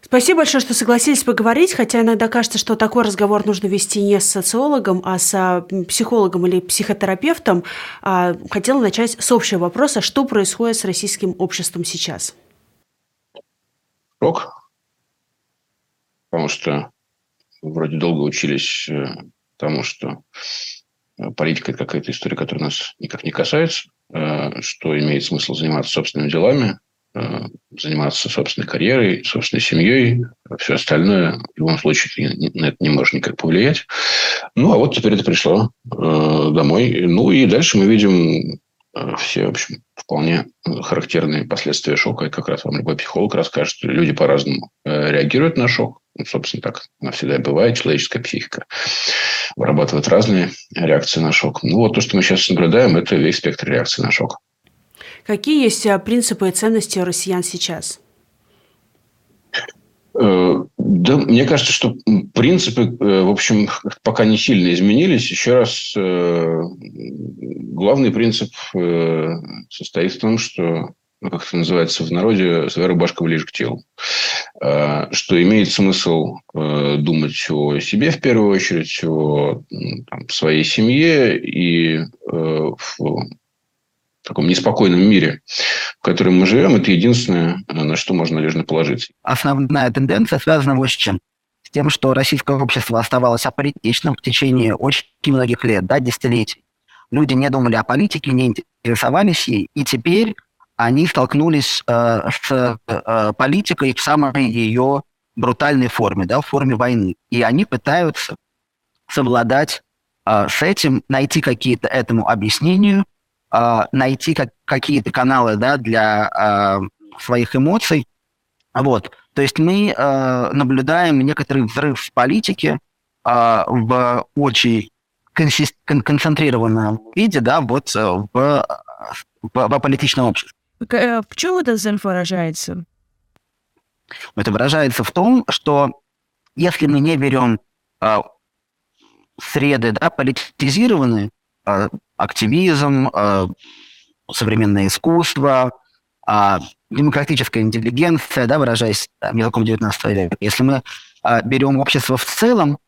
Спасибо большое, что согласились поговорить, хотя иногда кажется, что такой разговор нужно вести не с социологом, а с психологом или психотерапевтом. А, хотела начать с общего вопроса, что происходит с российским обществом сейчас? Шок. Потому что вроде долго учились э, тому, что э, политика – это какая-то история, которая нас никак не касается, э, что имеет смысл заниматься собственными делами, заниматься собственной карьерой, собственной семьей. Все остальное, в любом случае, на это не может никак повлиять. Ну, а вот теперь это пришло э, домой. Ну, и дальше мы видим э, все, в общем, вполне характерные последствия шока. И как раз вам любой психолог расскажет. Люди по-разному реагируют на шок. Ну, собственно, так она всегда и бывает. Человеческая психика вырабатывает разные реакции на шок. Ну, вот то, что мы сейчас наблюдаем, это весь спектр реакции на шок. Какие есть а, принципы и ценности россиян сейчас? Э, да, мне кажется, что принципы, э, в общем, пока не сильно изменились. Еще раз, э, главный принцип состоит в том, что, ну, как это называется в народе, своя рубашка ближе к телу. Что имеет смысл думать о себе в первую очередь, о там, своей семье и в таком неспокойном мире, в котором мы живем, это единственное, на что можно надежно положиться. Основная тенденция связана вот с чем? С тем, что российское общество оставалось аполитичным в течение очень многих лет, да, десятилетий. Люди не думали о политике, не интересовались ей, и теперь они столкнулись э, с э, политикой в самой ее брутальной форме, да, в форме войны. И они пытаются совладать э, с этим, найти какие-то этому объяснению – э, найти как, какие-то каналы да, для э, своих эмоций. Вот. То есть мы э, наблюдаем некоторый взрыв в политике э, в очень консист- кон- концентрированном виде, да, вот в, в, в политичном обществе. В чем этот взрыв выражается? Это выражается в том, что если мы не берем э, среды да, политизированные, э, активизм, э, современное искусство, э, демократическая интеллигенция, да, выражаясь там, языком 19 века. Если мы э, берем общество в целом,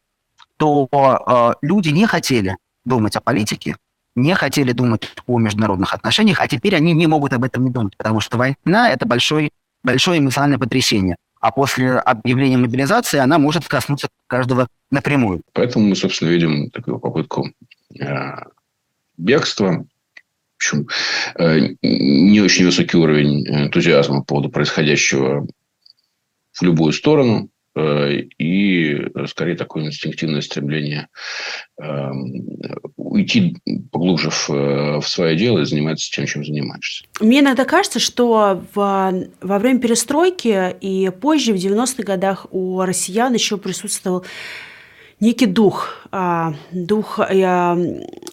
то э, люди не хотели думать о политике, не хотели думать о международных отношениях, а теперь они не могут об этом не думать, потому что война – это большой, большое эмоциональное потрясение. А после объявления мобилизации она может коснуться каждого напрямую. Поэтому мы, собственно, видим такую попытку бегства. В общем, э, не очень высокий уровень энтузиазма по поводу происходящего в любую сторону э, и скорее такое инстинктивное стремление э, уйти поглубже в, в свое дело и заниматься тем, чем занимаешься. Мне иногда кажется, что в, во время перестройки и позже, в 90-х годах, у россиян еще присутствовал некий дух, а, дух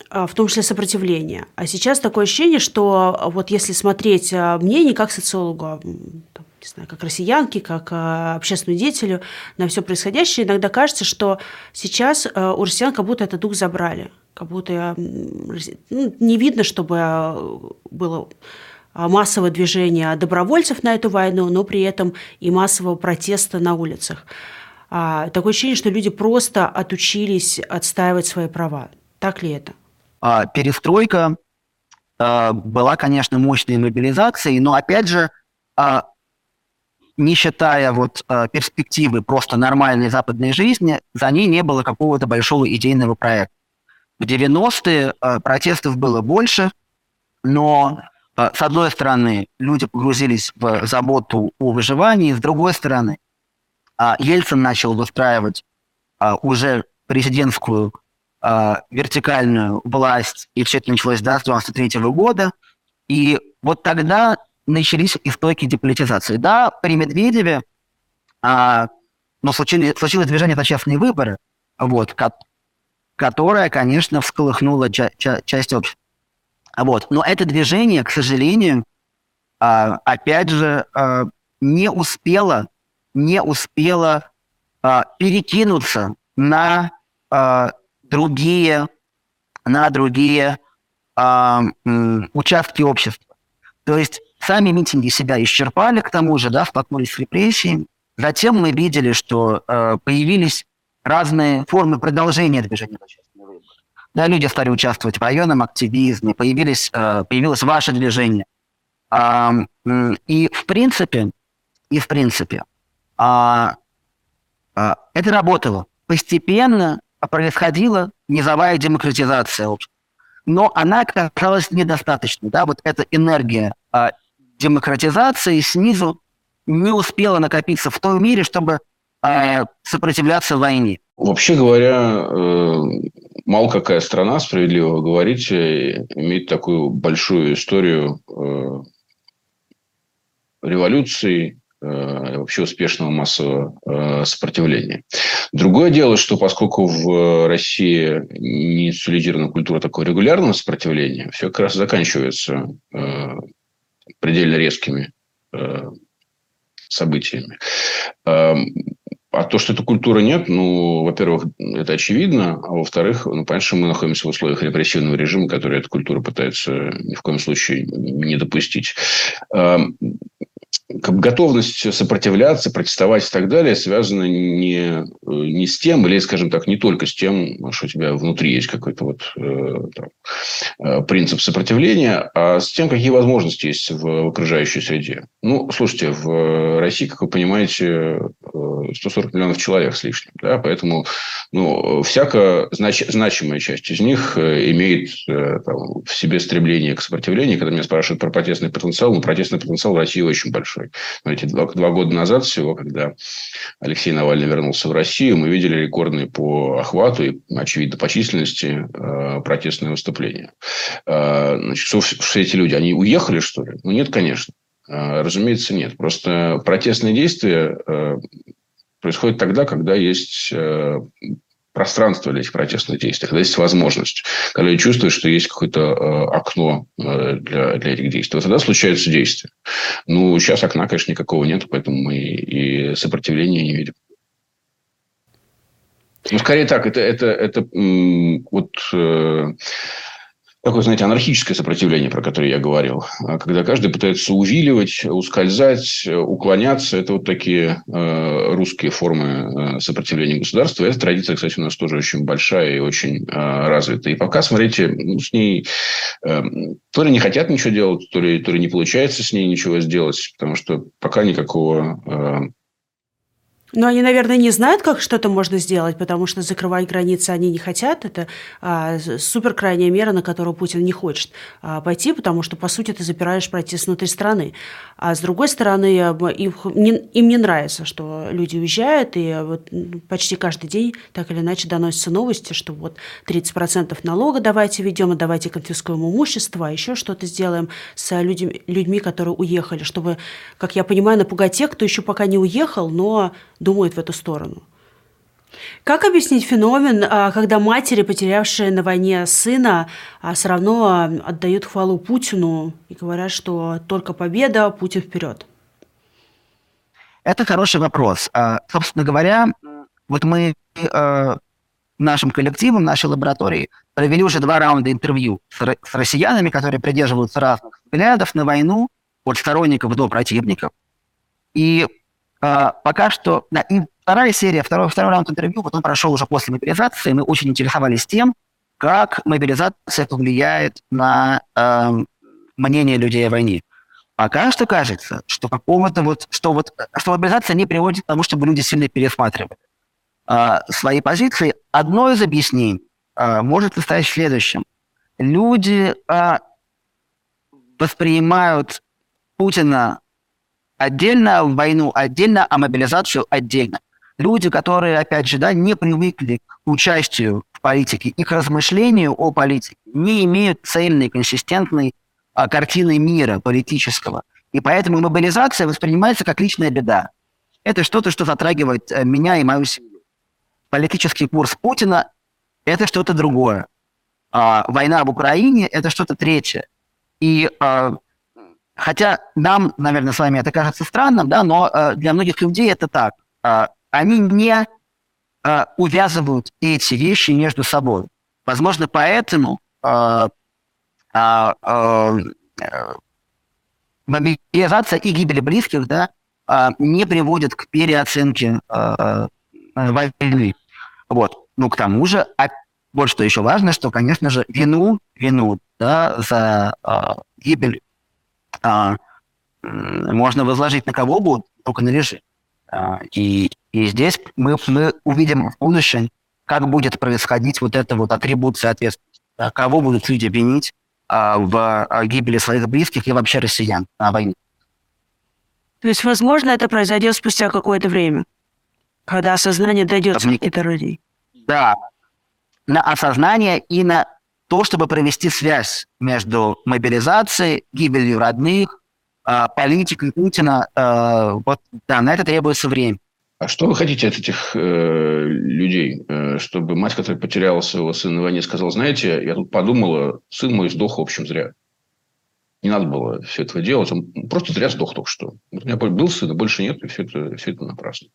в том числе сопротивления. А сейчас такое ощущение, что вот если смотреть мне не как социологу, а не знаю, как россиянке, как общественному деятелю на все происходящее, иногда кажется, что сейчас у россиян как будто этот дух забрали, как будто ну, не видно, чтобы было массовое движение добровольцев на эту войну, но при этом и массового протеста на улицах. А, такое ощущение, что люди просто отучились отстаивать свои права. Так ли это? А, перестройка а, была, конечно, мощной мобилизацией, но, опять же, а, не считая вот перспективы просто нормальной западной жизни, за ней не было какого-то большого идейного проекта. В 90-е а, протестов было больше, но с одной стороны, люди погрузились в заботу о выживании, с другой стороны, Ельцин начал выстраивать уже президентскую а, вертикальную власть, и все это началось да, с 93 года. И вот тогда начались истоки деполитизации. Да, при Медведеве а, но случилось, случилось движение «За честные выборы», вот, ко которое, конечно, всколыхнуло ча ча часть общества. Вот. Но это движение, к сожалению, а, опять же, а, не успело не успела а, перекинуться на другие, на другие а, участки общества. То есть сами митинги себя исчерпали, к тому же, да, столкнулись с репрессиями. затем мы видели, что э, появились разные формы продолжения движения честные выборы. Да, люди стали участвовать в районном активизме, появились, э, появилось ваше движение. Э, и в принципе, и в принципе, э, э, это работало. Постепенно происходила низовая демократизация. Но она оказалась недостаточной. Да? Вот эта энергия э, демократизации снизу не успела накопиться в той мере, чтобы э, сопротивляться войне. Вообще говоря, э, мало какая страна, справедливо говорить, имеет такую большую историю э, революции, э, вообще успешного массового сопротивления. Другое дело, что поскольку в России не институализирована культура такого регулярного сопротивления, все как раз заканчивается предельно резкими событиями. А то, что этой культуры нет, ну, во-первых, это очевидно, а во-вторых, ну, понятно, что мы находимся в условиях репрессивного режима, который эту культуру пытается ни в коем случае не допустить готовность сопротивляться, протестовать и так далее связана не, не с тем, или, скажем так, не только с тем, что у тебя внутри есть какой-то вот э, там, э, принцип сопротивления, а с тем, какие возможности есть в, в окружающей среде. Ну, слушайте, в России, как вы понимаете, 140 э, миллионов человек с лишним, да, поэтому ну, всякая знач, значимая часть из них имеет там, в себе стремление к сопротивлению. Когда меня спрашивают про протестный потенциал, ну, протестный потенциал в России очень большой. Смотрите, два, два года назад всего, когда Алексей Навальный вернулся в Россию, мы видели рекордные по охвату и, очевидно, по численности э, протестные выступления. Э, значит, все эти люди, они уехали, что ли? Ну, нет, конечно. Э, разумеется, нет. Просто протестные действия э, происходят тогда, когда есть э, пространство для этих протестных действий, когда есть возможность, когда люди чувствуют, что есть какое-то э, окно э, для, для этих действий. Вот тогда случаются действия. Ну, сейчас окна, конечно, никакого нет, поэтому мы и сопротивления не видим. Ну, скорее так, это, это, это вот э, такое, знаете, анархическое сопротивление, про которое я говорил, а когда каждый пытается увиливать, ускользать, уклоняться. Это вот такие э, русские формы э, сопротивления государства. Эта традиция, кстати, у нас тоже очень большая и очень э, развита. И пока, смотрите, ну, с ней э, то ли не хотят ничего делать, то ли, то ли не получается с ней ничего сделать, потому что пока никакого э, но они, наверное, не знают, как что-то можно сделать, потому что закрывать границы они не хотят. Это а, супер крайняя мера, на которую Путин не хочет а, пойти, потому что, по сути, ты запираешь протест внутри страны. А с другой стороны, им не, им не нравится, что люди уезжают, и вот почти каждый день так или иначе доносятся новости, что вот 30% налога давайте ведем, а давайте конфискуем имущество, а еще что-то сделаем с людьми, людьми, которые уехали, чтобы, как я понимаю, напугать тех, кто еще пока не уехал, но думают в эту сторону. Как объяснить феномен, а, когда матери, потерявшие на войне сына, а, все равно отдают хвалу Путину и говорят, что только победа, Путин вперед? Это хороший вопрос. А, собственно говоря, вот мы нашим коллективом, нашей лаборатории провели уже два раунда интервью с россиянами, которые придерживаются разных взглядов на войну, от сторонников до противников. И а, пока что, да, и вторая серия, второй, второй раунд интервью, вот он прошел уже после мобилизации, мы очень интересовались тем, как мобилизация повлияет на э, мнение людей о войне. Пока что кажется, что какого-то вот, что вот, что мобилизация не приводит к тому, чтобы люди сильно пересматривали э, свои позиции. Одно из объяснений э, может состоять в следующем. Люди э, воспринимают Путина отдельно войну, отдельно, а мобилизацию отдельно. Люди, которые, опять же, да, не привыкли к участию в политике и к размышлению о политике, не имеют цельной, консистентной а, картины мира политического. И поэтому мобилизация воспринимается как личная беда. Это что-то, что затрагивает а, меня и мою семью. Политический курс Путина – это что-то другое. А, война в Украине – это что-то третье. И а, Хотя нам, наверное, с вами это кажется странным, да, но э, для многих людей это так. Э, они не э, увязывают эти вещи между собой. Возможно, поэтому э, э, э, мобилизация и гибель близких, да, э, не приводит к переоценке э, войны. Вот. Ну, к тому же, а вот что еще важно, что, конечно же, вину, вину да, за э, гибель э, можно возложить на кого угодно, только на режим. Э, и, и здесь мы, мы увидим в будущем, как будет происходить вот эта вот атрибуция ответственности. Да, кого будут люди винить а, в а, гибели своих близких и вообще россиян на войне. То есть, возможно, это произойдет спустя какое-то время, когда осознание дойдет до каких-то людей. Да, на осознание и на то, чтобы провести связь между мобилизацией, гибелью родных, а, политикой Путина. Вот, да, на это требуется время. А что вы хотите от этих э, людей? Э, чтобы мать, которая потеряла своего сына на войне, сказала, знаете, я тут подумала, сын мой сдох, в общем, зря. Не надо было все это делать. Он просто зря сдох только что. У меня был сын, а больше нет, и все это, все это напрасно.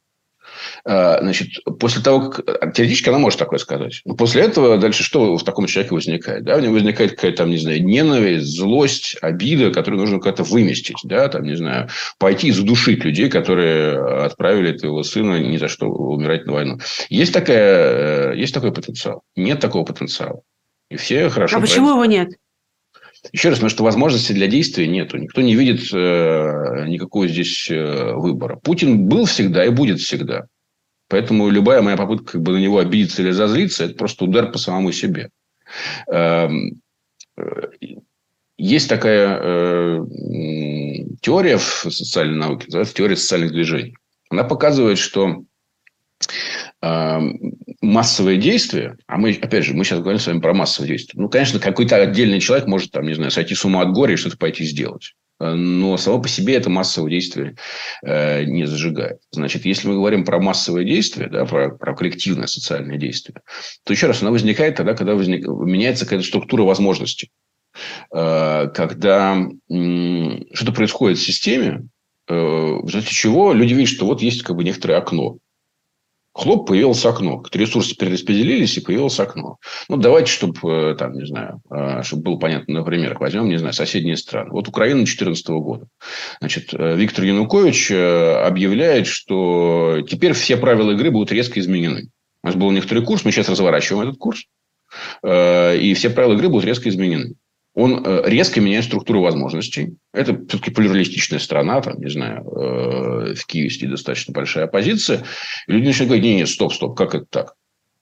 А, значит, после того, как... Теоретически она может такое сказать. Но после этого дальше что в таком человеке возникает? Да? У него возникает какая-то, там, не знаю, ненависть, злость, обида, которую нужно как-то выместить. Да? Там, не знаю, пойти и задушить людей, которые отправили этого сына ни за что умирать на войну. Есть, такая, э, есть такой потенциал? Нет такого потенциала. И все хорошо... А почему его нет? Еще раз, потому что возможности для действия нету. Никто не видит э, никакого здесь э, выбора. Путин был всегда и будет всегда. Поэтому любая моя попытка как бы на него обидеться или разозлиться, это просто удар по самому себе. Эм, э, есть такая э, теория в социальной науке, называется теория социальных движений. Она показывает, что массовые действия, а мы, опять же, мы сейчас говорим с вами про массовые действия. Ну, конечно, какой-то отдельный человек может, там, не знаю, сойти с ума от горя и что-то пойти сделать. Но само по себе это массовое действие э, не зажигает. Значит, если мы говорим про массовое действие, да, про, про коллективное социальное действие, то еще раз, оно возникает тогда, когда возник, меняется какая-то структура возможностей. Э, когда что-то происходит в системе, э, в результате чего люди видят, что вот есть как бы некоторое окно хлоп, появилось окно. Ресурсы перераспределились, и появилось окно. Ну, давайте, чтобы, э, там, не знаю, э, чтобы было понятно, например, возьмем, не знаю, соседние страны. Вот Украина 2014 года. Значит, э, Виктор Янукович объявляет, что теперь все правила игры будут резко изменены. У нас был некоторый курс, мы сейчас разворачиваем этот курс, и все правила игры будут резко изменены он э, резко меняет структуру возможностей. Это все-таки плюралистичная страна, там, не знаю, э, в Киеве сидит достаточно большая оппозиция. И люди начинают говорить, нет, нет, стоп, стоп, как это так?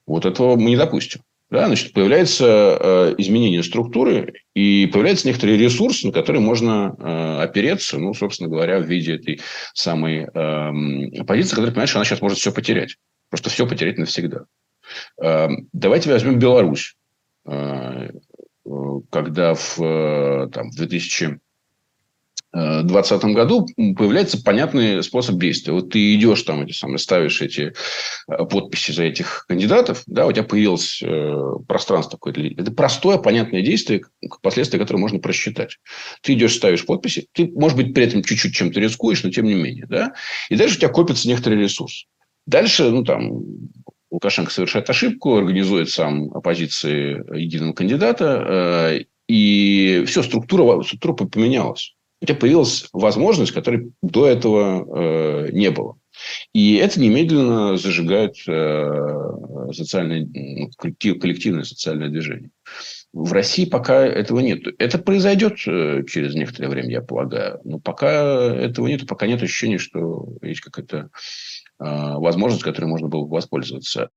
Вот этого мы не допустим. Да, значит, появляется э, изменение структуры, и появляется некоторый ресурс, на который можно опереться, ну, собственно говоря, в виде этой самой оппозиции, которая понимает, что она сейчас может все потерять. Просто все потерять навсегда. Э, давайте возьмем Беларусь. Э, когда в, э, там, в 2020 году появляется понятный способ действия. Вот ты идешь там, эти самые, ставишь эти э, подписи за этих кандидатов, да, у тебя появилось пространство какое-то. Это простое, понятное действие, последствия которое можно просчитать. Ты идешь, ставишь подписи, ты, может быть, при этом чуть-чуть чем-то рискуешь, но тем не менее, да, и дальше у тебя копится некоторый ресурс. Дальше, ну, там, Лукашенко совершает ошибку, организует сам оппозиции единого кандидата, э, и все, структура, структура поменялась. У тебя появилась возможность, которой до этого э, не было. И это немедленно зажигает э, социальное, коллективное социальное движение. В России пока этого нет. Это произойдет через некоторое время, я полагаю. Но пока этого нет, пока нет ощущения, что есть какая-то возможность, которой можно было бы воспользоваться.